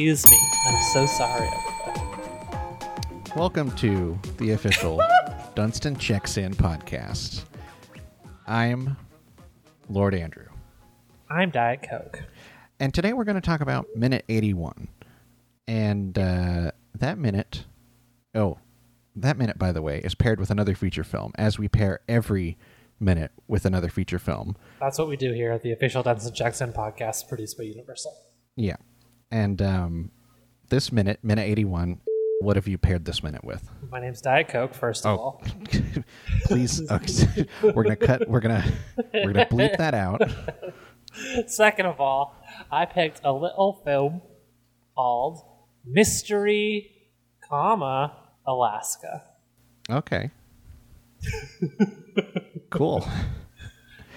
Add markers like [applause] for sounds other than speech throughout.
excuse me. I'm so sorry. everybody. Welcome to the official [laughs] Dunston Checks In podcast. I'm Lord Andrew, I'm Diet Coke. and today we're going to talk about minute 81. And uh, that minute, oh, that minute, by the way, is paired with another feature film, as we pair every minute with another feature film. That's what we do here at the official Dunston Checks In podcast produced by Universal. Yeah. And um, this minute, minute 81, what have you paired this minute with? My name's Diet Coke, first of Oh. all. [laughs] Please, okay, [laughs] we're gonna cut. We're gonna we're gonna bleep that out. [laughs] Second of all, I picked a little film called Mystery, comma, Alaska. Okay. Cool.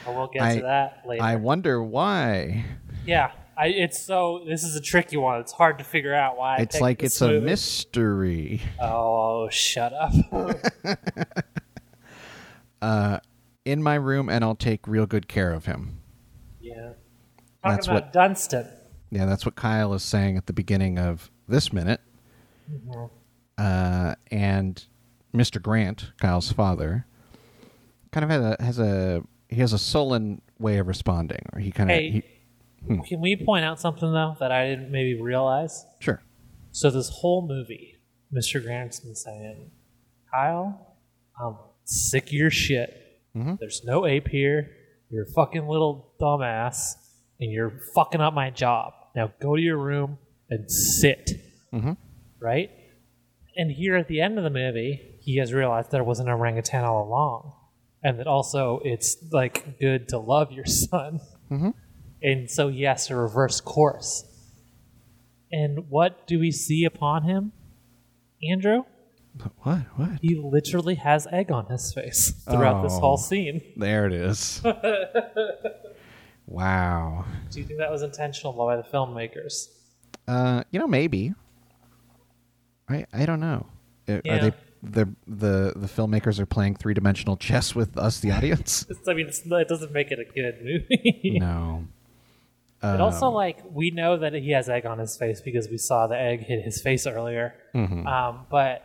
We'll get I- to that later. I wonder why. yeah, I, it's so. This is a tricky one. It's hard to figure out why. I It's like it's a mystery. Oh, shut up. [laughs] In my room, and I'll take real good care of him. yeah. Talking That's about what- Dunston. Yeah, that's what Kyle is saying at the beginning of this minute. Mm-hmm. Uh, and Mr. Grant, Kyle's father, kind of has a has a he has a sullen way of responding, or he kind of Hey, he, can we point out something though that I didn't maybe realize? sure. So this whole movie, Mr. Grant's been saying, Kyle, I'm sick of your shit. Mhm. There's no ape here. You're a fucking little dumbass, and you're fucking up my job. Now go to your room and sit. Mhm. Right? And here at the end of the movie, he has realized there was an orangutan all along. And that also it's like good to love your son. Mhm. And so he has to reverse course. And what do we see upon him? Andrew? What? What? He literally has egg on his face throughout this Oh. whole scene. There it is. [laughs] wow. Do you think that was intentional by the filmmakers? Uh, you know, maybe. I I don't know. Uh, Are Yeah. they the the the filmmakers are playing three dimensional chess with us, the audience? [laughs] I mean, it's, it doesn't make it a good movie. no. But also, Um, like, we know that he has egg on his face because we saw the egg hit his face earlier. mhm. Um, but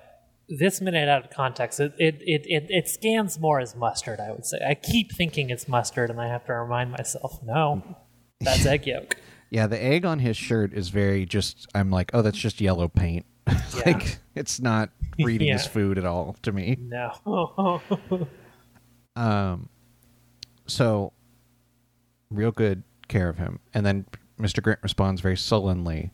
this minute out of context, it, it, it, it, it scans more as mustard, I would say. I keep thinking it's mustard, and I have to remind myself, no, [laughs] that's egg yolk. Yeah, the egg on his shirt is very just. I'm like, oh, that's just yellow paint. [laughs] like it's not [laughs] reading his food at all to me. No. Um, so real good care of him, and then Mr. Grant responds very sullenly,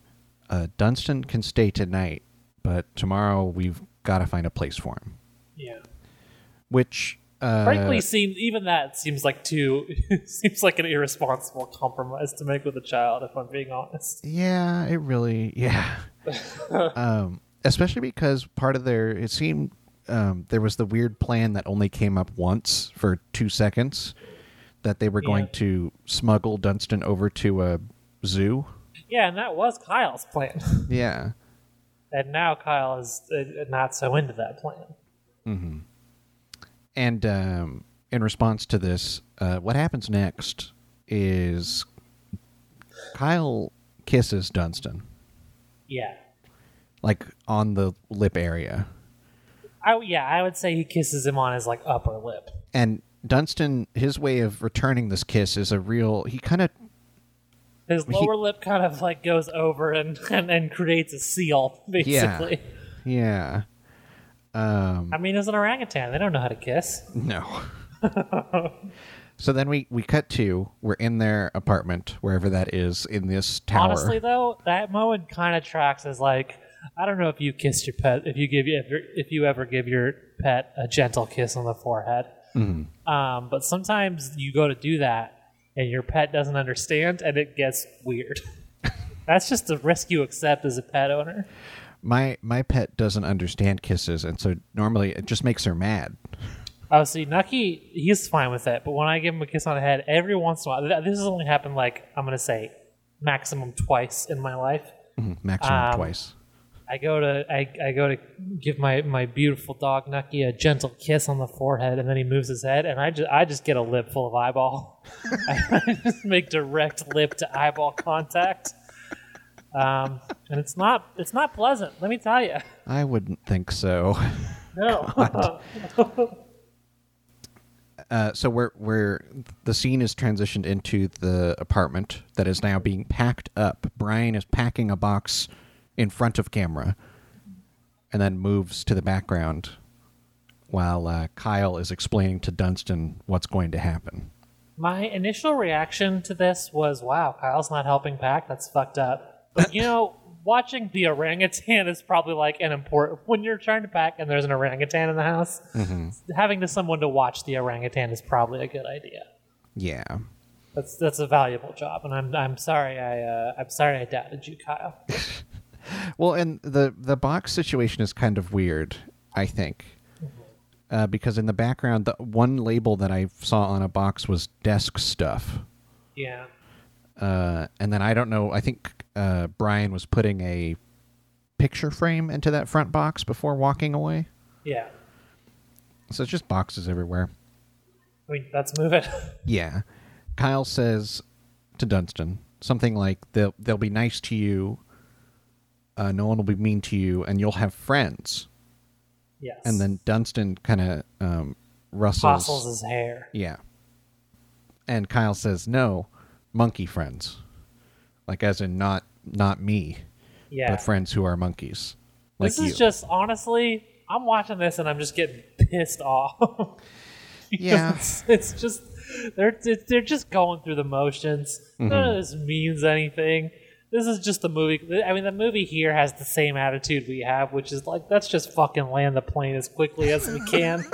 uh, "Dunston can stay tonight, but tomorrow we've got to find a place for him." yeah. Which, uh, Frankly, seems even that seems like too [laughs] seems like an irresponsible compromise to make with a child. If I'm being honest. yeah, it really, yeah. [laughs] um, especially because part of their, it seemed um, there was the weird plan that only came up once for two seconds, that they were going Yeah. to smuggle Dunston over to a zoo. Yeah, and that was Kyle's plan. [laughs] Yeah. and now Kyle is uh, not so into that plan. Mm-hmm. And um, in response to this, uh, what happens next is Kyle kisses Dunston, Yeah. like on the lip area. I, yeah, I would say he kisses him on his like upper lip. And Dunston, his way of returning this kiss is a real. He kind of. His He- lower lip kind of like goes over and, and, and creates a seal, [laughs] basically. Yeah. Um, I mean, as an orangutan, they don't know how to kiss. no. [laughs] so then we, we cut to, we're in their apartment, wherever that is, in this tower. Honestly, though, that moment kind of tracks as like I don't know if you kissed your pet, if you give if, you if you ever give your pet a gentle kiss on the forehead. Mhm. Um, but sometimes you go to do that and your pet doesn't understand, and it gets weird. [laughs] That's just a risk you accept as a pet owner. My my pet doesn't understand kisses, and so normally it just makes her mad. Oh, see, Nucky, he's fine with it. But when I give him a kiss on the head, every once in a while, this has only happened like I'm gonna say maximum twice in my life. Mhm, Maximum Um, twice. I go to I, I go to give my, my beautiful dog Nucky a gentle kiss on the forehead, and then he moves his head, and I just I just get a lip full of eyeball. [laughs] I just make direct lip to eyeball contact. um, and it's not it's not pleasant. Let me tell you. I wouldn't think so. [laughs] No. [laughs] Uh, so we're we're the scene is transitioned into the apartment that is now being packed up. Brian is packing a box in front of camera, and then moves to the background while uh, Kyle is explaining to Dunston what's going to happen. My initial reaction to this was, "Wow, Kyle's not helping pack. That's fucked up." But you know, [laughs] watching the orangutan is probably like an important when you're trying to pack and there's an orangutan in the house. Having to someone to watch the orangutan is probably a good idea. Yeah. That's that's a valuable job, and I'm I'm sorry I uh, I'm sorry I doubted you, Kyle. [laughs] [laughs] Well, and the the box situation is kind of weird, I think, uh, because in the background, the one label that I saw on a box was desk stuff. yeah, Uh, and then I don't know. I think uh, Brian was putting a picture frame into that front box before walking away. yeah. So it's just boxes everywhere. I mean, let's move it. [laughs] Yeah. Kyle says to Dunston something like, "They'll they'll be nice to you. Uh, no one will be mean to you, and you'll have friends." yes. And then Dunston kind of um, rustles. fossils his hair. Yeah. And Kyle says, "No, monkey friends." Like as in not not me, Yeah. but friends who are monkeys. Like this you. is just honestly, I'm watching this and I'm just getting pissed off. [laughs] Yeah. it's, it's just they're they're just going through the motions. None Mm-hmm. of this means anything. This is just the movie. I mean, the movie here has the same attitude we have, which is like, let's just fucking land the plane as quickly as we can.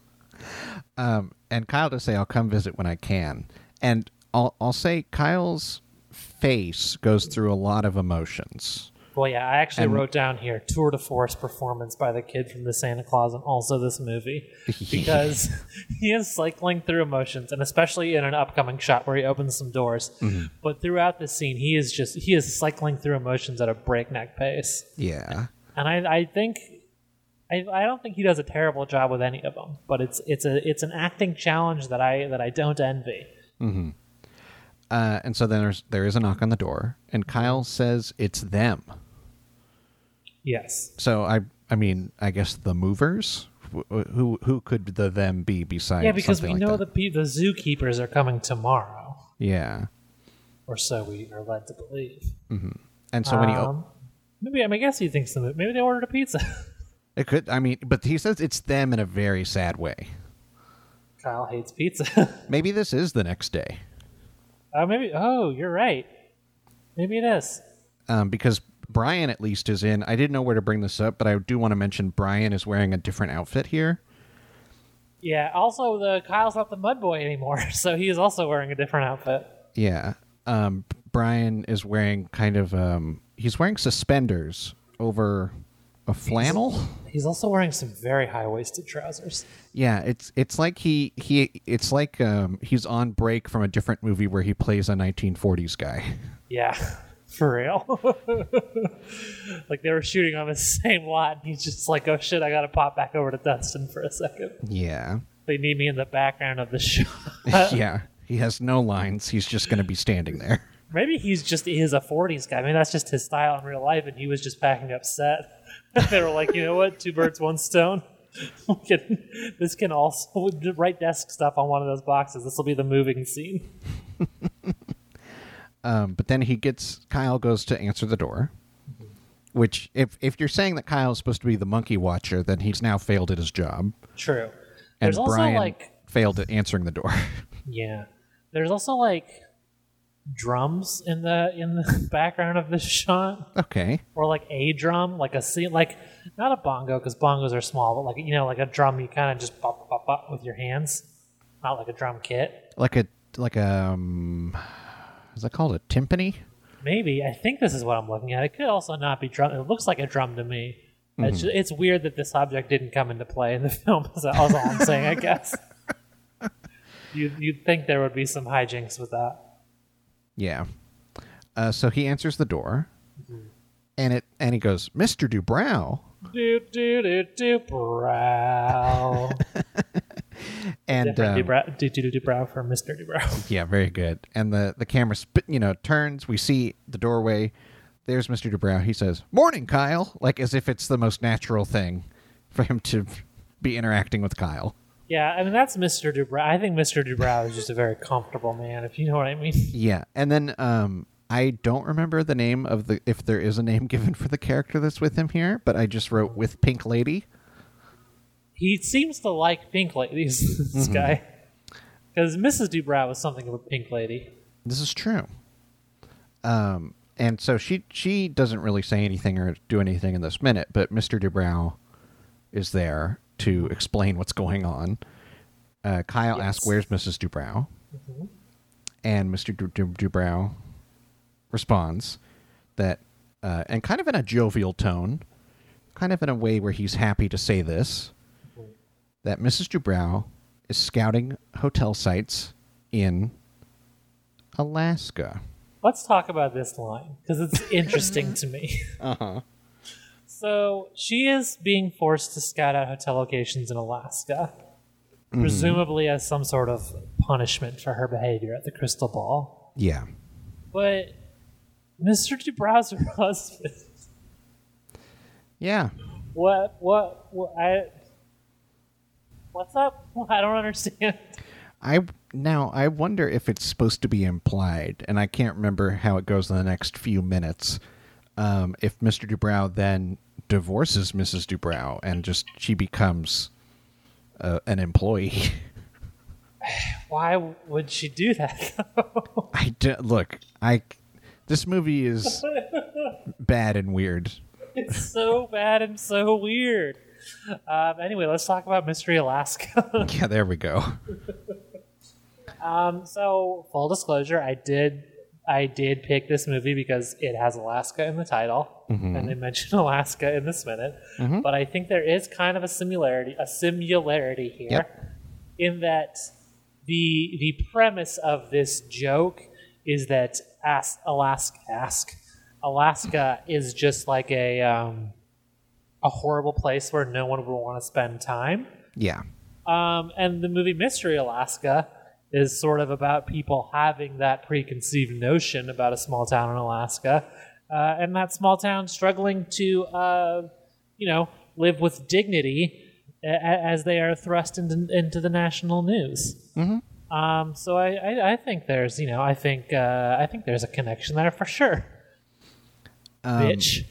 [laughs] um, and Kyle to say, "I'll come visit when I can." And I'll I'll say Kyle's face goes through a lot of emotions. Well, yeah, I actually And- wrote down here tour de force performance by the kid from the Santa Claus and also this movie [laughs] because he is cycling through emotions, and especially in an upcoming shot where he opens some doors. But throughout the scene, he is just he is cycling through emotions at a breakneck pace, Yeah. and I I think. I, I don't think he does a terrible job with any of them, but it's it's a it's an acting challenge that I that I don't envy. Mm-hmm. Uh, and so then there's there is a knock on the door, and Kyle says it's them. Yes, So I I mean I guess the movers. Wh- Who who could the them be besides? yeah, because we like know that? the the zookeepers are coming tomorrow, Yeah. or so we are led to believe. And so when he o- Um, maybe I, mean, I guess he thinks the, maybe they ordered a pizza. [laughs] it could I mean but he says it's them in a very sad way. Kyle hates pizza. [laughs] Maybe this is the next day. oh, maybe. Oh, you're right. Maybe it is. um, because Brian at least is in. I didn't know where to bring this up, but I do want to mention Brian is wearing a different outfit here. Yeah. Also, the Kyle's not the mud boy anymore, [laughs] so he is also wearing a different outfit. Yeah, um, Brian is wearing kind of um, he's wearing suspenders over a flannel. He's also wearing some very high waisted trousers. Yeah, it's it's like he he it's like um, he's on break from a different movie where he plays a 1940s guy. Yeah. [laughs] For real. [laughs] like they were shooting on the same lot, and he's just like, "Oh shit, I gotta pop back over to Dustin for a second. Yeah, They need me in the background of the shot." [laughs] yeah. He has no lines. He's just going to be standing there. Maybe he's just he is a '40s guy. I mean, that's just his style in real life, and he was just packing up set. [laughs] they were like, you know what, two birds, one stone. Can- this can also write desk stuff on one of those boxes. This will be the moving scene. Um, but then he gets Kyle goes to answer the door. Which, if if you're saying that Kyle is supposed to be the monkey watcher, then he's now failed at his job, True. and There's also Brian like, failed at answering the door. [laughs] yeah, there's also like drums in the in the [laughs] background of this shot, okay, or like a drum, like a scene, like not a bongo because bongos are small, but like you know, like a drum you kind of just pop pop pop with your hands, not like a drum kit. like a like a um, is that called a timpani? Maybe I think this is what I'm looking at. It could also not be drum. It looks like a drum to me. It's, ju- it's weird that this object didn't come into play in the [laughs] film. That's all I'm saying, I guess. [laughs] You you'd think there would be some hijinks with that. Yeah. Uh, so he answers the door, and it and he goes, "Mr. Dubrow," Do do do do brow. [laughs] and um, Dubrow, do do do do brow for Mister Dubrow. [laughs] Yeah, very good. And the the camera, sp- you know, turns. We see the doorway. there's Mr. Dubrow. He says, "Morning, Kyle," like as if it's the most natural thing for him to be interacting with Kyle. Yeah, I mean that's Mr. Dubrow. I think Mr. Dubrow is just a very comfortable man, if you know what I mean. [laughs] Yeah, and then um, I don't remember the name of the if there is a name given for the character that's with him here, but I just wrote with Pink Lady. He seems to like pink ladies. [laughs] This guy, because Mrs. Dubrow was something of a pink lady. This is true. Um, and so she she doesn't really say anything or do anything in this minute, but Mr. Dubrow is there to explain what's going on. Uh, Kyle Yes. asks, "Where's Mrs. Dubrow?" And Mr. Du- Du- Dubrow responds that, uh, and kind of in a jovial tone, kind of in a way where he's happy to say this, that Mrs. Dubrow is scouting hotel sites in Alaska. Let's talk about this line because it's [laughs] interesting to me. Uh huh. So she is being forced to scout out hotel locations in Alaska, presumably as some sort of punishment for her behavior at the Crystal Ball. Yeah. But Mr. Dubrow's her [laughs] husband. Yeah. What? What? what I. What's up? [laughs] I don't understand. I now I wonder if it's supposed to be implied, and I can't remember how it goes in the next few minutes. Um, if Mr. Dubrow then divorces Mrs. Dubrow and just she becomes uh, an employee. [laughs] Why would she do that? I do, look. I this movie is [laughs] bad and weird. it's so bad and so weird. [laughs] Um, anyway, let's talk about Mystery Alaska. [laughs] Yeah, there we go. Um, so full disclosure, I did I did pick this movie because it has Alaska in the title, and they mention [laughs] Alaska in this minute. But I think there is kind of a similarity a similarity here, Yep. in that the the premise of this joke is that ask, Alaska ask Alaska is just like a um, a horrible place where no one would want to spend time. Yeah. Um, and the movie Mystery Alaska is sort of about people having that preconceived notion about a small town in Alaska, uh, and that small town struggling to, uh, you know, live with dignity as they are thrust into, into the national news. Mm-hmm. Um, so I, I, I think there's, you know, I think uh, I think there's a connection there for sure. Um, Bitch.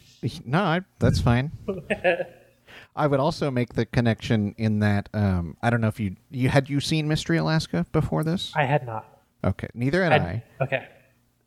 No, I, that's fine. [laughs] I would also make the connection in that um, I don't know if you you had you seen Mystery Alaska before this. I had not. Okay, neither had I. Okay.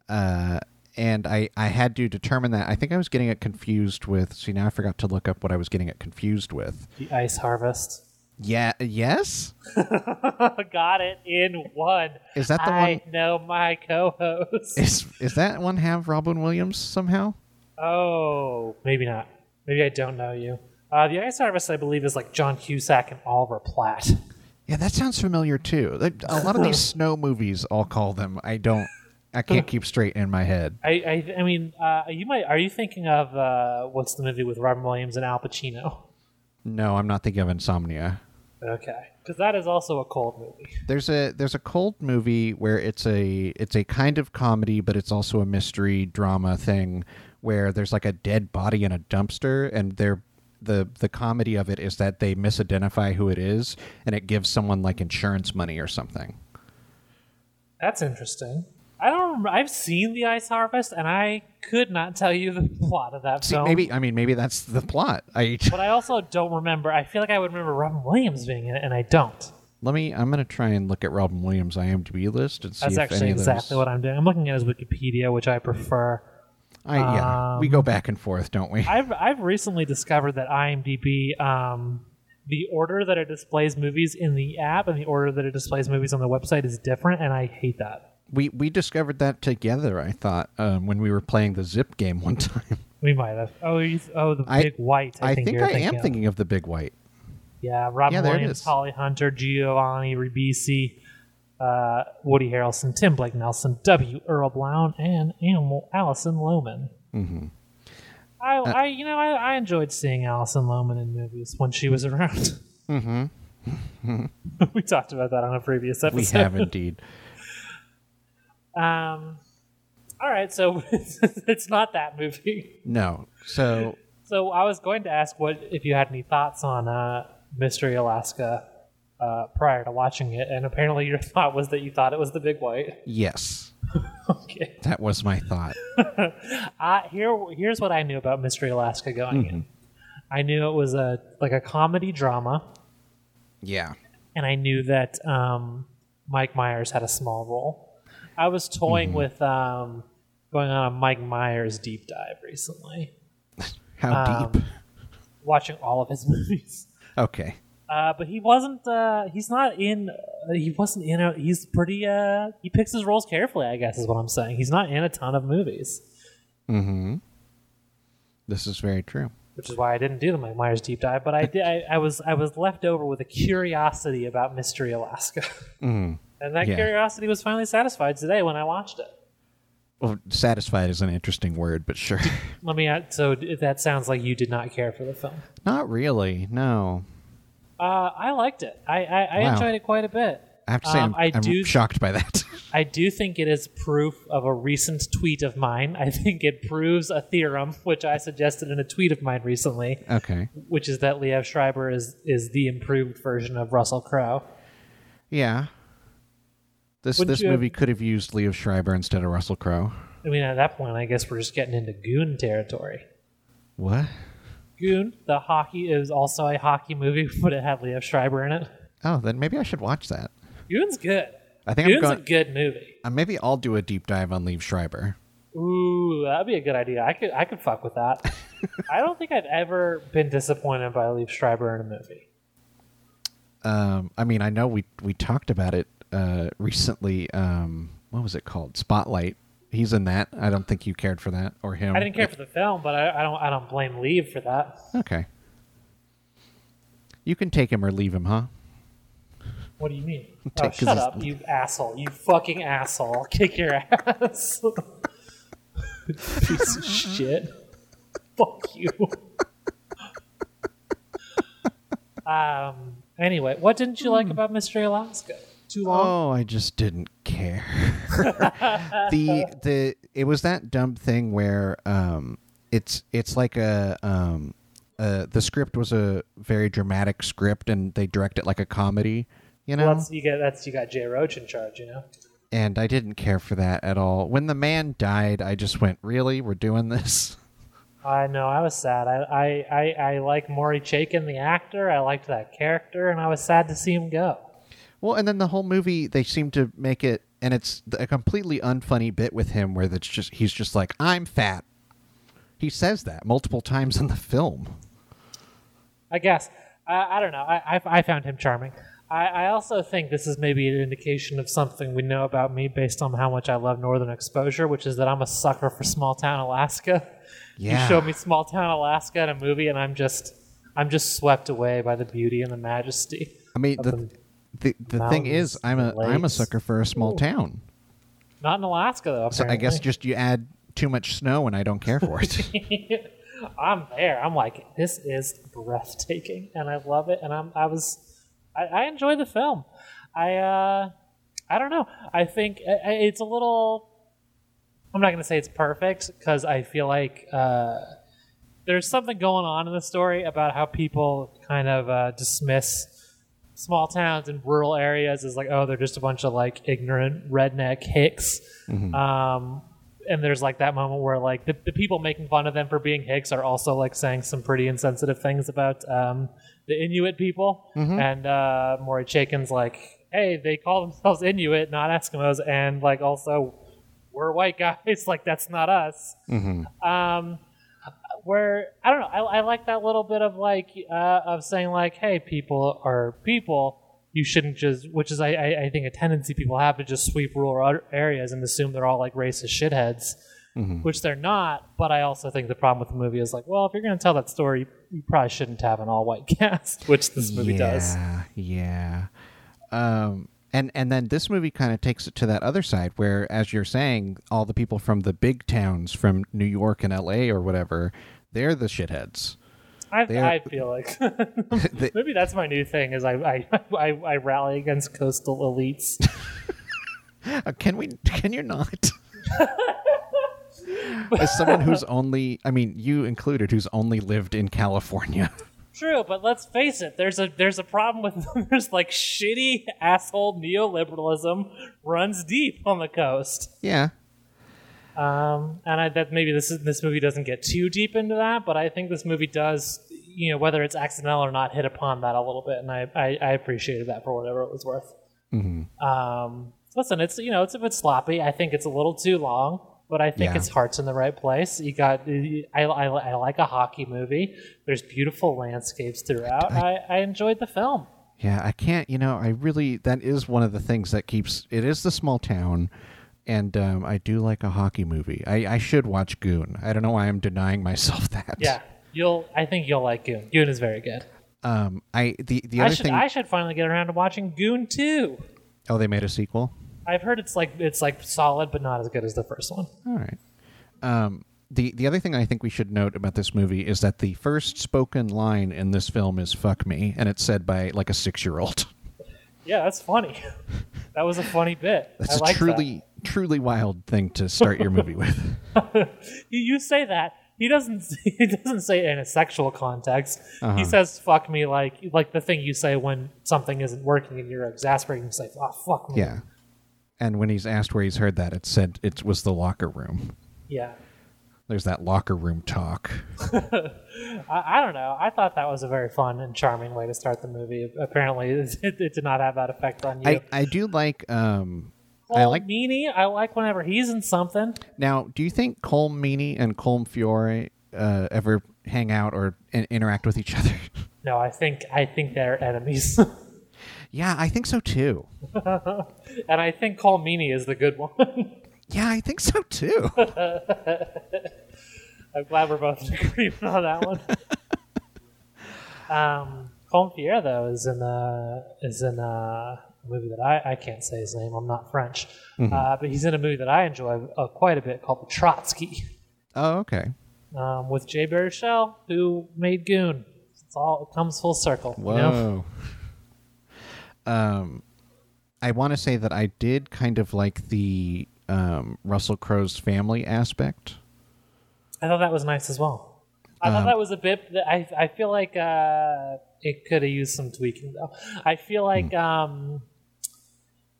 Uh, and I I had to determine that. I think I was getting it confused with. See, now I forgot to look up what I was getting it confused with. The Ice Harvest. Yeah. Yes. [laughs] Got it in one. Is that the I one? know my co-host. Is is that one have Robin Williams somehow? Oh, maybe not. Maybe I don't know you. Uh, the Ice Harvest, I believe, is like John Cusack and Oliver Platt. Yeah, that sounds familiar too. Like, A lot of these snow movies, I'll call them. I don't. I can't keep straight in my head. I, I, I mean, uh, you might. Are you thinking of uh, what's the movie with Robin Williams and Al Pacino? No, I'm not thinking of Insomnia. Okay, because that is also a cold movie. There's a there's a cold movie where it's a it's a kind of comedy, but it's also a mystery drama thing where there's like a dead body in a dumpster, and they're the the comedy of it is that they misidentify who it is, and it gives someone like insurance money or something. That's interesting. I don't. Remember, I've seen the Ice Harvest, and I could not tell you [laughs] the plot of that See, film. maybe I mean maybe that's the plot. I [laughs] but I also don't remember. I feel like I would remember Robin Williams being in it, and I don't. let me. I'm gonna try and look at Robin Williams' IMDb list and see That's if actually any of exactly those. what I'm doing. I'm looking at his Wikipedia, which I prefer. I yeah, we go back and forth, don't we? I've I've recently discovered that IMDb, um, the order that it displays movies in the app and the order that it displays movies on the website is different, and I hate that. We we discovered that together. I thought um, when we were playing the Zip game one [laughs] time. We might have. Oh, you, oh, the I- big white. I, I think, think I thinking am of. thinking of the Big White. Yeah, Robin Yeah, Williams. Holly Hunter, Giovanni Ribisi, uh, Woody Harrelson, Tim Blake Nelson, W. Earl Blount, and Animal Alison Lohman. Mm-hmm. I, Uh, I, you know, I, I enjoyed seeing Alison Lohman in movies when she was around. [laughs] Mm-hmm. we talked about that on a previous episode. We have [laughs] indeed. Um, All right, so [laughs] it's not that movie. No. So So I was going to ask what if you had any thoughts on uh, Mystery Alaska uh, prior to watching it, and apparently your [laughs] thought was that you thought it was the big white. yes, [laughs] okay. that was my thought. [laughs] Uh, here, here's what I knew about Mystery Alaska going in. I knew it was a like a comedy drama, Yeah. and I knew that um, Mike Myers had a small role. I was toying with um, going on a Mike Myers deep dive recently, How Um, deep? watching all of his movies. Okay. Uh, but he wasn't. Uh, he's not in. Uh, he wasn't in. A, he's pretty. Uh, he picks his roles carefully. I guess is what I'm saying. He's not in a ton of movies, Mm-hmm. This is very true. which is why I didn't do the Mike Myers deep dive. But I did. I, I was. I was left over with a curiosity about Mystery Alaska, [laughs] Mm. and that Yeah. curiosity was finally satisfied today when I watched it. Well, satisfied is an interesting word, but sure. Let me. add- So that sounds like you did not care for the film. Not really. No. Uh, I liked it. I I, I Wow. enjoyed it quite a bit. I have to say, Um, I'm, I I'm do- shocked by that. [laughs] I do think it is proof of a recent tweet of mine. I think it proves a theorem which I suggested in a tweet of mine recently, okay. which is that Liev Schreiber is is the improved version of Russell Crowe. Yeah. This Wouldn't this you have- movie could have used Liev Schreiber instead of Russell Crowe. I mean, at that point, I guess we're just getting into Goon territory. What? Goon, the hockey, is also a hockey movie, but it had Liev Schreiber in it. Oh, then maybe I should watch that. Goon's good. I think I'm Goon's going. a good movie. Uh, maybe I'll do a deep dive on Liev Schreiber. Ooh, that'd be a good idea. I could I could fuck with that. [laughs] I don't think I've ever been disappointed by Liev Schreiber in a movie. Um, I mean, I know we we talked about it uh, recently. Um, what was it called? Spotlight. He's in that. I don't think you cared for that or him. I didn't care for the film, but I, I don't I don't blame Liev for that. Okay. You can take him or leave him, huh? What do you mean? [laughs] Oh, Take- 'cause shut he's- up, you asshole! You fucking asshole! I'll [laughs] kick your ass. Piece of [laughs] shit. Fuck you. um. Anyway, what didn't you like about Mystery Alaska? Too long. Oh, I just didn't care. [laughs] the the it was that dumb thing where um it's it's like a um uh the script was a very dramatic script and they direct it like a comedy, you know? Well, that's you get that's you got Jay Roach in charge, you know. and I didn't care for that at all. When the man died, I just went, "Really? We're doing this?" I know I was sad. I I I, I like Maury Chaykin, the actor. I liked that character, and I was sad to see him go. Well, and then the whole movie they seem to make it and it's a completely unfunny bit with him where that's just he's just like, "I'm fat." He says that multiple times in the film. I guess. I, I don't know. I, I, I found him charming. I, I also think this is maybe an indication of something we know about me based on how much I love Northern Exposure, which is that I'm a sucker for small town Alaska. Yeah. You show me small town Alaska in a movie, and I'm just I'm just swept away by the beauty and the majesty. I mean, the the, the thing is, I'm a I'm a sucker for a small Ooh. town. Not in Alaska though. So I guess just you add too much snow and I don't care for it. [laughs] I'm there. I'm like, this is breathtaking, and I love it. And I'm, I was, I, I enjoy the film. I, uh, I don't know. I think I- I- it's a little. I'm not going to say it's perfect because I feel like uh, there's something going on in the story about how people kind of uh, dismiss small towns and rural areas is like, oh, they're just a bunch of like ignorant redneck hicks. Um, and there's like that moment where like the, the people making fun of them for being hicks are also like saying some pretty insensitive things about um, the Inuit people. And uh, Maury Chaykin's like, hey, they call themselves Inuit, not Eskimos, and like also we're white guys, [laughs] like that's not us. Um, where I don't know, I, I like that little bit of like uh, of saying like, hey, people are people. You shouldn't just, which is I, I, I think a tendency people have to just sweep rural areas and assume they're all like racist shitheads, which they're not. But I also think the problem with the movie is like, well, if you're going to tell that story, you probably shouldn't have an all white [laughs] cast, which this movie does. Yeah, yeah. Um, and and then this movie kind of takes it to that other side where, as you're saying, all the people from the big towns, from New York and L.A. or whatever, they're the shitheads. I, They're- I feel like [laughs] [laughs] They- maybe that's my new thing is I I, [laughs] I, I rally against coastal elites. Uh, can we? Can you not? As someone who's only, I mean, you included, who's only lived in California. True, but let's face it. There's a there's a problem with there's like shitty asshole neoliberalism runs deep on the coast. Yeah. Um, and I that maybe this is, this movie doesn't get too deep into that, but I think this movie does, you know, whether it's accidental or not, hit upon that a little bit, and I I, I appreciated that for whatever it was worth. Um, listen, it's you know it's a bit sloppy. I think it's a little too long, but I think Yeah. its heart's in the right place. You got I, I, I like a hockey movie. There's beautiful landscapes throughout. I, I enjoyed the film. Yeah, I can't, you know, I really, that is one of the things that keeps, it is the small town, and um, I do like a hockey movie. I, I should watch Goon. I don't know why I'm denying myself [laughs] that. Yeah, you'll. I think you'll like Goon. Goon is very good. Um, I, the, the I other should. thing, I should finally get around to watching Goon 2. oh, they made a sequel? I've heard it's like it's like solid, but not as good as the first one. All right. Um, the the other thing I think we should note about this movie is that the first spoken line in this film is "fuck me," and it's said by like a six year old. Yeah, that's funny. [laughs] that was a funny bit. [laughs] That's I a truly truly wild thing to start your movie with. [laughs] you, say that. He doesn't. [laughs] He doesn't say it in a sexual context. Uh-huh. He says "fuck me" like like the thing you say when something isn't working and you're exasperated. You say "oh fuck me." Yeah. And when he's asked where he's heard that, it said it was the locker room. Yeah. There's that locker room talk. [laughs] I, I don't know. I thought that was a very fun and charming way to start the movie. Apparently, it, it did not have that effect on you. I, I do like um I like Meaney. I like whenever he's in something. now do you think Colm Meaney and Colm Feore uh, ever hang out or in- interact with each [laughs] other? No, I think I think they're enemies, [laughs] yeah, I think so too. [laughs] and I think Colm Meaney is the good one. Yeah, I think so too. I'm glad we're both in agreement on that one. um, Colm Feore though is in uh, is in uh, a movie that I, I can't say his name. I'm not French, uh, but he's in a movie that I enjoy uh, quite a bit called The Trotsky oh, okay. um, with Jay Baruchel, who made Goon. It's all it comes full circle. you know? Whoa. Um, I want to say that I did kind of like the um, Russell Crowe's family aspect. I thought that was nice as well. I thought that was a bit. I I feel like uh, it could have used some tweaking though. I feel like um,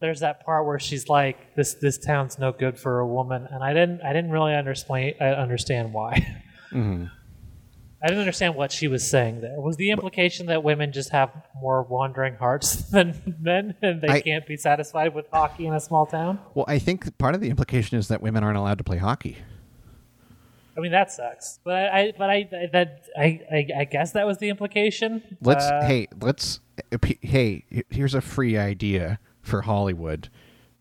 there's that part where she's like, "This this town's no good for a woman," and I didn't I didn't really understand I uh, understand why. Mm-hmm. I didn't understand what she was saying there. Was the implication that women just have more wandering hearts [laughs] than men, and they I- can't be satisfied with hockey in a small town? Well, I think part of the implication is that women aren't allowed to play hockey. I mean that sucks, but I, I but I that I, I I guess that was the implication. Let's Uh, hey, let's uh, hey, here's a free idea for Hollywood.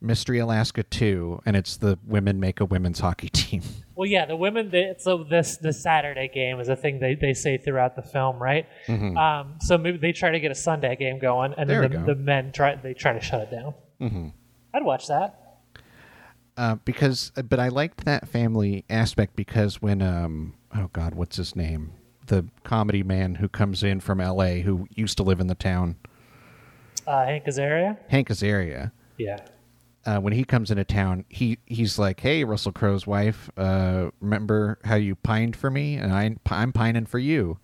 Mystery Alaska 2 and it's the women make a women's hockey [laughs] team. Well, yeah, the women. They, so this the Saturday game is a thing they, they say throughout the film, right? Um, so maybe they try to get a Sunday game going, and There then the, go. the men try they try to shut it down. Mm-hmm. I'd watch that. Uh, because but I liked that family aspect because when um oh god, what's his name? The comedy man who comes in from LA who used to live in the town, Uh, Hank Azaria. Hank Azaria. Yeah. uh, when he comes into town, he he's like, "Hey, Russell Crowe's wife, uh, remember how you pined for me, and I I'm pining for you."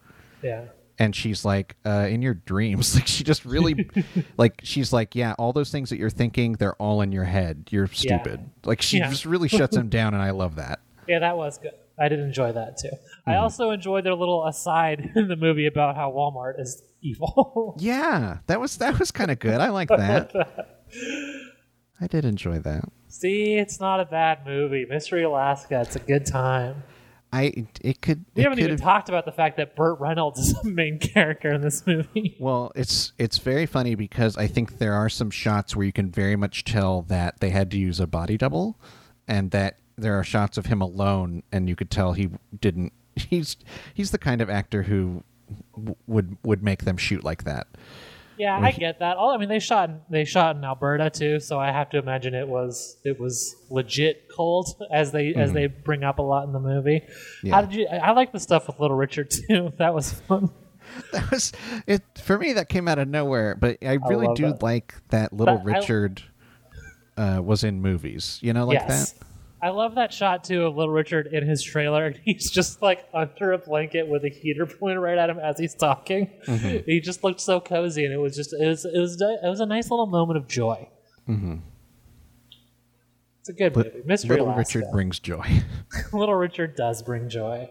Yeah. And she's like, uh, "In your dreams." [laughs] Like she just really, [laughs] like she's like, "Yeah, all those things that you're thinking, they're all in your head. You're stupid." Yeah. stupid." Like she Yeah. just really shuts him [laughs] down, and I love that. Yeah, that was good. I did enjoy that too. I Mm-hmm. also enjoyed their little aside [laughs] in the movie about how Walmart is evil. [laughs] Yeah, that was that was kind of good. I [laughs] like that. I did enjoy that. See, it's not a bad movie. Mystery Alaska. It's a good time. I it could We it haven't even have- talked about the fact that Burt Reynolds is the main character in this movie. Well, it's it's very funny because I think there are some shots where you can very much tell that they had to use a body double, and that there are shots of him alone, and you could tell he didn't. [laughs] He's he's the kind of actor who w- would would make them shoot like that. Yeah, I get that. All I mean, they shot in, they shot in Alberta too, so I have to imagine it was it was legit cold as they as they bring up a lot in the movie. Mm-hmm. Yeah. How did you? I I like the stuff with Little Richard [laughs] too. That was fun. That was it for me. That came out of nowhere, but I really love do that. like that little That- I- Richard uh, was in movies. You know, like yes, I love that shot too of Little Richard in his trailer. [laughs] He's just like under a blanket with a heater pointed right at him as he's talking. He just looked so cozy, and it was just it was it was it was a nice little moment of joy. Mm-hmm. It's a good Li- movie. Mystery Little Alaska. Richard brings joy. [laughs] [laughs] Little Richard does bring joy.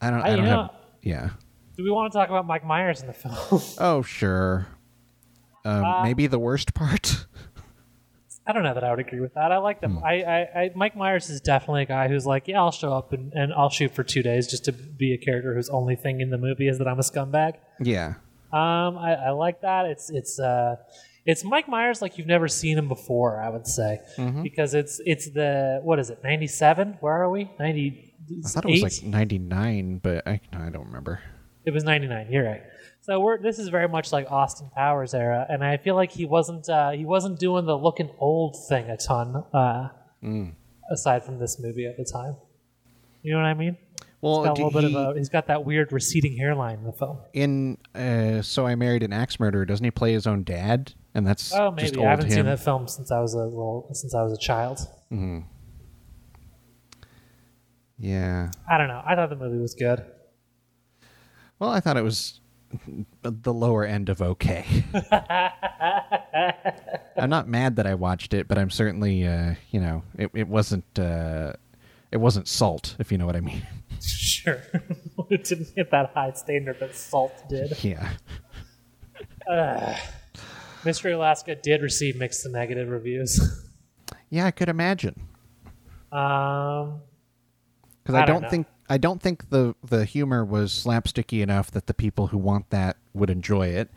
I don't. I- I, don't know- have. Yeah. Do we want to talk about Mike Myers in the film? Oh sure. Um, Uh, maybe the worst part. I don't know that I would agree with that. I like them. Hmm. I, I, I, Mike Myers is definitely a guy who's like, yeah, I'll show up and, and I'll shoot for two days just to be a character whose only thing in the movie is that I'm a scumbag. yeah. Um, I, I like that. It's it's uh, it's Mike Myers like you've never seen him before. I would say Mm-hmm. because it's it's the what is it ninety seven? Where are we? Ninety. I thought it was like 99, but I, I don't remember. It was 99. You're right. So we're this is very much like Austin Powers era, and I feel like he wasn't uh, he wasn't doing the looking old thing a ton. Uh, Mm. Aside from this movie at the time, you know what I mean? Well, He's got a little bit of a he's got that weird receding hairline in the film. in uh, So I Married an Axe Murderer, doesn't he play his own dad? And that's Oh, maybe old I haven't him. seen that film since I was a little since I was a child. Hmm. Yeah. I don't know. I thought the movie was good. Well, I thought it was the lower end of okay. [laughs] I'm not mad that I watched it, but I'm certainly, uh, you know, it, it wasn't, uh, it wasn't salt, if you know what I mean. Sure, [laughs] it didn't hit that high standard that Salt did. yeah. [sighs] Mystery Alaska did receive mixed to negative reviews. Yeah, I could imagine. Um, Because I I, don't don't think I don't think the the humor was slapsticky enough that the people who want that would enjoy it,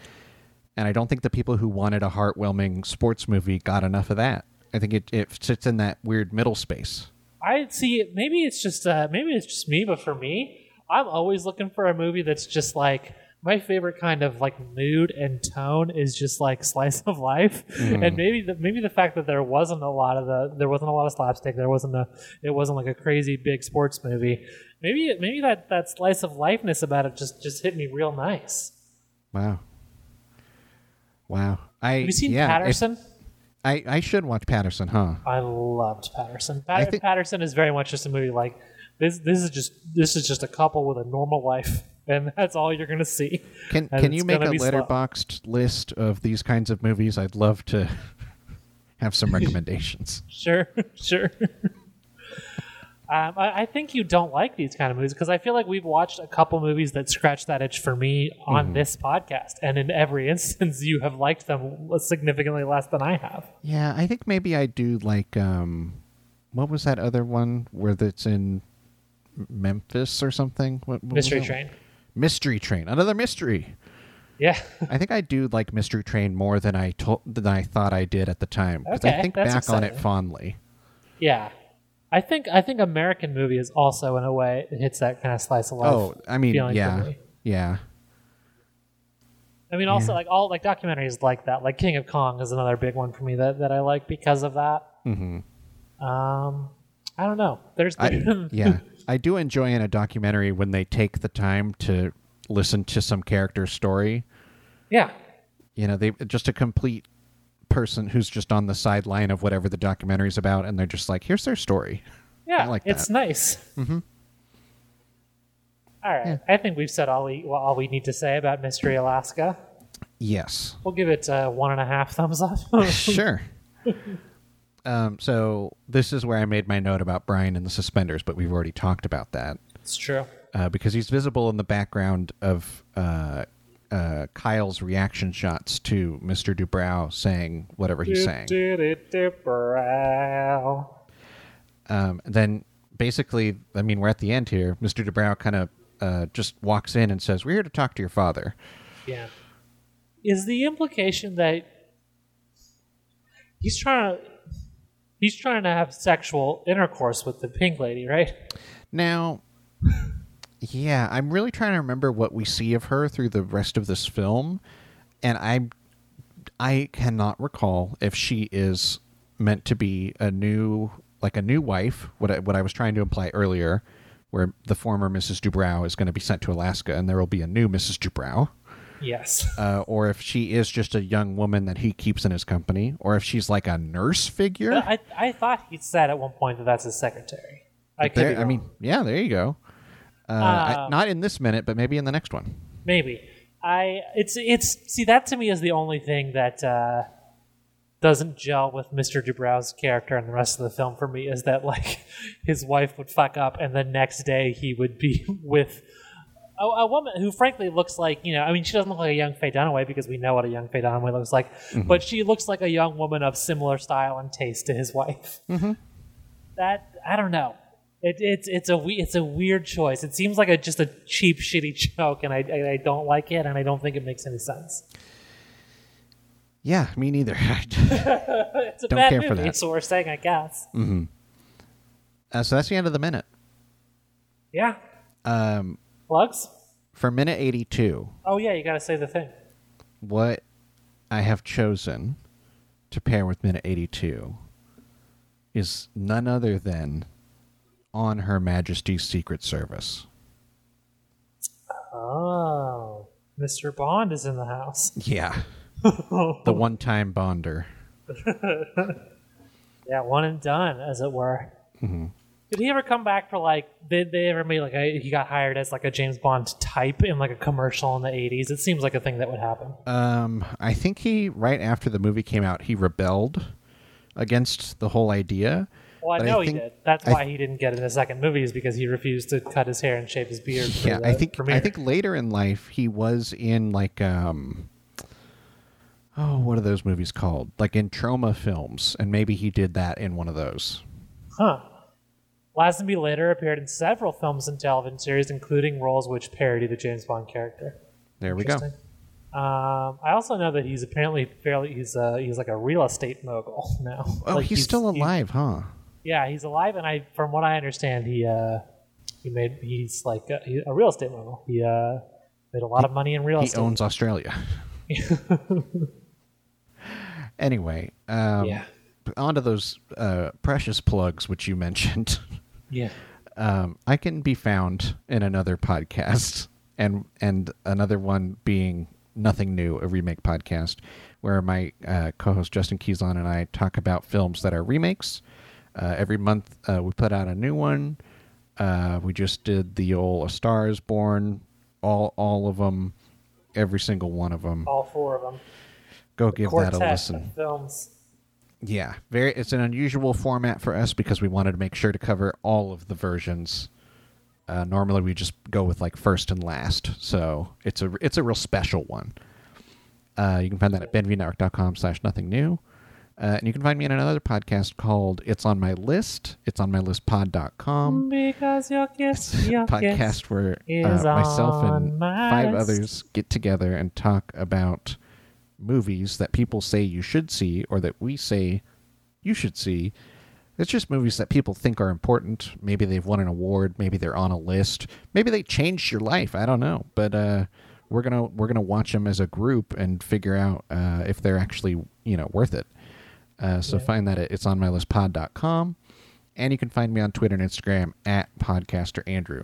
and I don't think the people who wanted a heartwarming sports movie got enough of that. I think it, it sits in that weird middle space. I see. Maybe it's just uh, maybe it's just me, but for me, I'm always looking for a movie that's just like my favorite kind of like mood and tone is just like [laughs] slice of life. Hmm. And maybe the maybe the fact that there wasn't a lot of the there wasn't a lot of slapstick, there wasn't a it wasn't like a crazy big sports movie. Maybe maybe that that slice of lifeness about it just just hit me real nice. Wow. Wow. I Have you seen yeah, if- Paterson? I I should watch Paterson, huh? I loved Paterson. Pat- think- Paterson is very much just a movie like this. This is just this is just a couple with a normal life, and that's all you're gonna see. Can And can you make a be slow. Letterboxd list of these kinds of movies? I'd love to [laughs] have some recommendations. [laughs] Sure, [laughs] sure. Um, I, I think you don't like these kind of movies because I feel like we've watched a couple movies that scratch that itch for me on this podcast, and in every instance, you have liked them significantly less than I have. Yeah, I think maybe I do like um what was that other one where that's in Memphis or something? What, what Mystery? Train. Mystery Train. Another mystery. Yeah, I think I do like Mystery Train more than I told than I thought I did at the time because I think back on it fondly. yeah. I think I think American movie is also in a way it hits that kind of slice of life. Oh, I mean, yeah. me. Yeah. I mean, also Yeah. like all like documentaries like that. Like King of Kong is another big one for me that, that I like because of that. Mm-hmm. Um, I don't know. There's I, [laughs] yeah. I do enjoy in a documentary when they take the time to listen to some character's story. yeah, You know, they just a complete person who's just on the sideline of whatever the documentary's about, and they're just like, "Here's their story." yeah. I like it's that. nice. Mm-hmm. All right, I think we've said all we well, all we need to say about Mystery Alaska. Yes, We'll give it uh, one and a half thumbs up. [laughs] sure. [laughs] Um, so this is where I made my note about Brian and the suspenders, but we've already talked about that it's true. uh, because he's visible in the background of uh, uh, Kyle's reaction shots to Mr. Dubrow saying whatever he's saying. Do-do-do-brow. Um, then basically, I mean, we're at the end here. Mr. Dubrow kind of uh, just walks in and says, "We're here to talk to your father." Yeah. Is the implication that he's trying to he's trying to have sexual intercourse with the pink lady, right? Now, yeah, I'm really trying to remember what we see of her through the rest of this film, and I, I cannot recall if she is meant to be a new, like a new wife. What I, what I was trying to imply earlier, where the former Mrs. Dubrow is going to be sent to Alaska, and there will be a new Mrs. Dubrow, Yes. [laughs] uh, or if she is just a young woman that he keeps in his company, or if she's like a nurse figure. I, I thought he said at one point that that's his secretary. I There- I mean, yeah, there you go. Uh, I- Um, not in this minute, but maybe in the next one. maybe. I it's it's see that to me is the only thing that uh, doesn't gel with Mr. Dubrow's character and the rest of the film for me is that like [laughs] his wife would fuck up and the next day he would be [laughs] with a, a woman who frankly looks like you know I mean she doesn't look like a young Faye Dunaway because we know what a young Faye Dunaway looks like but she looks like a young woman of similar style and taste to his wife. That I don't know. It, it's it's a it's a weird choice. It seems like a just a cheap shitty [laughs] joke and I, I I don't like it and I don't think it makes any sense. Yeah, me neither. [laughs] [laughs] it's a Don't bad care for movie that. so we're saying I guess. Uh, so that's the end of the minute. yeah. Um, plugs for minute 82, oh yeah you gotta say the thing what I have chosen to pair with minute 82 is none other than On Her Majesty's Secret Service. oh Mr. Bond is in the house [laughs] Yeah. the one time Bonder. [laughs] yeah one and done as it were Mm-hmm. Did he ever come back for like? Did they ever made like a, he got hired as like a James Bond type in like a commercial in the eighties? It seems like a thing that would happen. Um, I think he, right after the movie came out, he rebelled against the whole idea. Well, I But know think- he did. That's I- why he didn't get in the second movie is because he refused to cut his hair and shave his beard. For yeah i think premiere. i think later in life he was in like um oh what are those movies called like in Troma films and maybe he did that in one of those Huh. Lazenby later appeared in several films and television series, including roles which parody the James Bond character. there we go Um, I also know that he's apparently fairly he's uh, he's like a real estate mogul [laughs] now. oh Like, he's, still he- alive huh yeah, he's alive, and I from what I understand, he uh, he made he's like a, he, a real estate mogul. He uh, made a lot of money in real estate. he owns australia [laughs] anyway um Yeah. on to those uh precious plugs which you mentioned yeah. um, I can be found in another podcast, and and another one being nothing new, a remake podcast, where my uh, co-host Justin Keyson and I talk about films that are remakes. Uh, every month uh, we put out a new one. Uh, we just did the old A Star Is Born, all all of them, every single one of them. All four of them. Go give that a listen. of films. Yeah, very. It's an unusual format for us because we wanted to make sure to cover all of the versions. Uh, normally, we just go with like first and last, so it's a it's a real special one. Uh, you can find that at benviewnetwork.com slash nothing new. Uh, and you can find me in another podcast called It's on My List. It's on my listpod.com. Because your kiss, your podcast kiss. where uh, myself and my five list. others get together and talk about movies that people say you should see or that we say you should see. It's just movies that people think are important. Maybe they've won an award, maybe they're on a list, maybe they changed your life. I don't know, but uh, we're gonna we're gonna watch them as a group and figure out uh, if they're actually you know worth it. Uh, so find that at it's on my list pod.com. And you can find me on Twitter and Instagram at podcaster Andrew.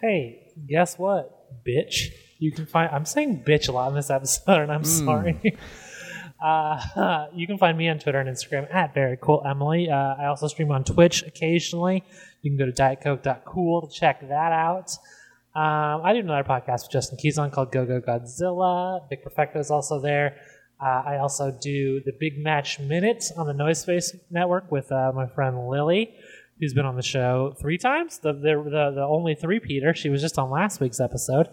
Hey, guess what, bitch? You can find. I'm saying bitch a lot in this episode, [laughs] and I'm Hmm. sorry. Uh, [laughs] you can find me on Twitter and Instagram at very cool Emily. Uh, I also stream on Twitch occasionally. You can go to dietcoke.cool to check that out. Um, I do another podcast with Justin Keyson called Go Go Godzilla. Big Perfecto is also there. Uh, I also do the Big Match Minute on the Noise Space Network with uh, my friend Lily, who's been on the show three times. The the the, the only three Peter. She was just on last week's episode,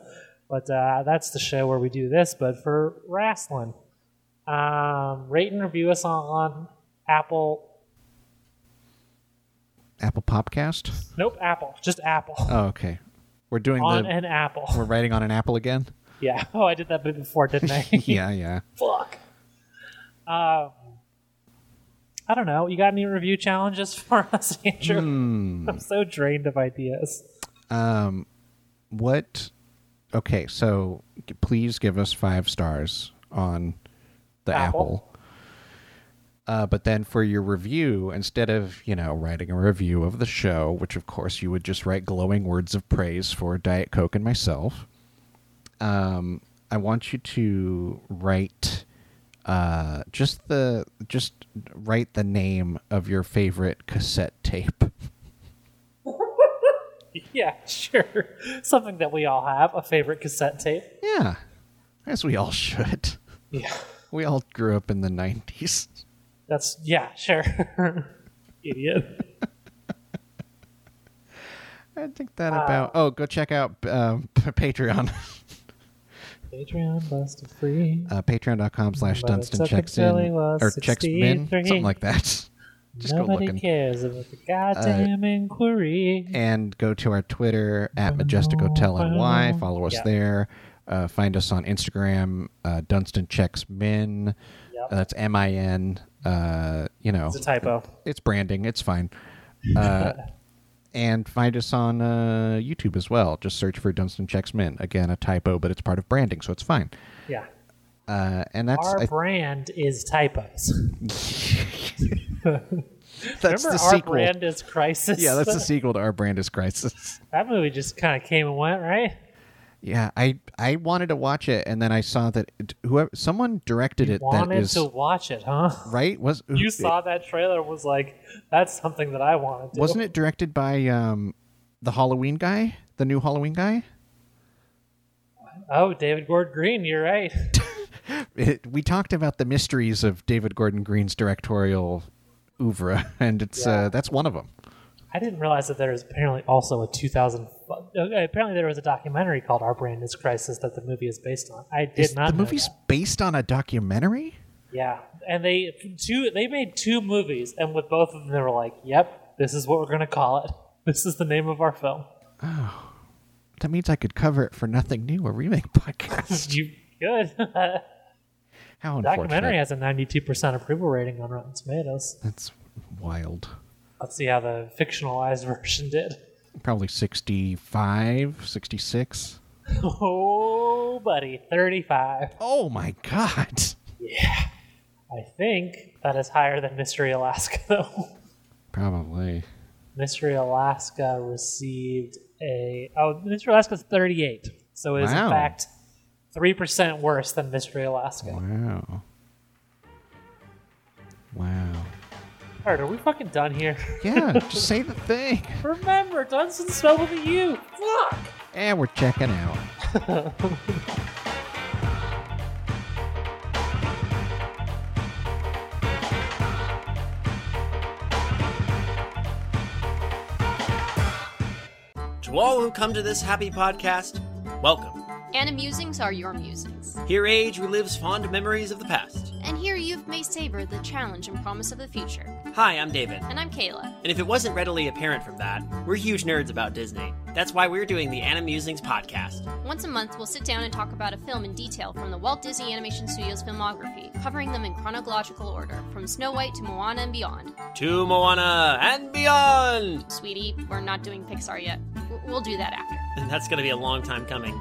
but uh, that's the show where we do this, but for wrestling. Um, rate and review us on, Apple. Apple Podcast? Nope, Apple. Just Apple. Oh, okay. We're doing on the. an Apple. We're writing on an apple again? Yeah. [laughs] Oh, I did that bit before, didn't I? [laughs] yeah, yeah. Fuck. Um, I don't know. You got any review challenges [laughs] for us, Andrew? Hmm. I'm so drained of ideas. Um, what? Okay, so please give us five stars on the Apple. Apple. Uh, but then for your review, instead of you know writing a review of the show, which of course you would just write glowing words of praise for Diet Coke and myself, um, I want you to write uh, just the just write the name of your favorite cassette tape. [laughs] Yeah, sure. Something that we all have a favorite cassette tape. Yeah, as we all should. Yeah. [laughs] We all grew up in the '90s. That's, yeah, sure. [laughs] Idiot. I think that about. Oh, go check out um, Patreon. Patreon busted free. uh, patreon.com slash dunston checks in until he was or checks 63. something like that just go looking Uh, cares about the goddamn inquiry. and go to our twitter at majestic hotel ny follow us there. Uh, find us on instagram uh, dunston checks min. Yep. uh, that's m-i-n uh, you know. It's a typo. it's branding. It's fine. Uh, [laughs] and find us on uh, youtube as well. Just search for dunston checks min. Again a typo but it's part of branding so it's fine. Yeah. Uh, and that's Our I- brand is typos. [laughs] that's Remember the our sequel brand is crisis. Yeah, that's the [laughs] sequel to Our Brand is Crisis. that movie just kind of came and went, right? Yeah, I I wanted to watch it, and then I saw that whoever someone directed it that Wanted is to watch it, huh? right was You saw that trailer was like, "That's something that I wanted. to wasn't it directed by um the Halloween guy, the new Halloween guy? Oh, David Gordon Green. You're right. [laughs] It, we talked about the mysteries of David Gordon Green's directorial oeuvre, [laughs] and it's Yeah. uh, that's one of them. I didn't realize that there was apparently also a 2000. Okay, apparently there was a documentary called "Our Brand Is Crisis" that the movie is based on. I did Is not. the movie's that. based on a documentary? Yeah, and they two they made two movies, and with both of them, they were like, "Yep, this is what we're gonna call it. [laughs] This is the name of our film." Oh, that means I could cover it for nothing new, a remake [laughs] podcast. you good? How documentary unfortunate. has a 92% approval rating on Rotten Tomatoes. That's wild. Let's see how the fictionalized [laughs] version did. Probably 65, 66. [laughs] Oh, buddy, 35. Oh my god. Yeah. I think that is higher than Mystery Alaska, [laughs] though. Probably. Mystery Alaska received a. Oh, Mystery Alaska's 38. So it is, Wow. in fact, 3% worse than Mystery Alaska. Wow. Wow. Alright, are we fucking done here? Yeah, just say the thing. [laughs] Remember, Dunston spelled with a U. Fuck! And we're checking out. To all who come to this happy podcast, welcome. And musings are your musings. Here age relives fond memories of the past. And here youth may savor the challenge and promise of the future. Hi, I'm David. And I'm Kayla. And if it wasn't readily apparent from that, we're huge nerds about Disney. That's why we're doing the Animusings podcast. Once a month, we'll sit down and talk about a film in detail from the Walt Disney Animation Studios filmography, covering them in chronological order, from Snow White to Moana and beyond. To Moana and beyond! Sweetie, we're not doing Pixar yet. We'll do that after. And [laughs] that's gonna be a long time coming.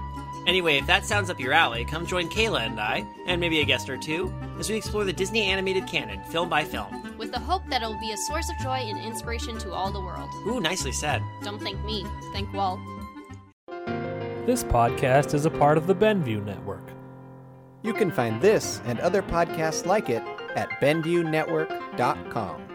Anyway, if that sounds up your alley, come join Kayla and I, and maybe a guest or two, as we explore the Disney animated canon, film by film. With the hope that it'll be a source of joy and inspiration to all the world. Ooh, nicely said. Don't thank me, thank Walt. This podcast is a part of the Benview Network. You can find this and other podcasts like it at BenviewNetwork.com.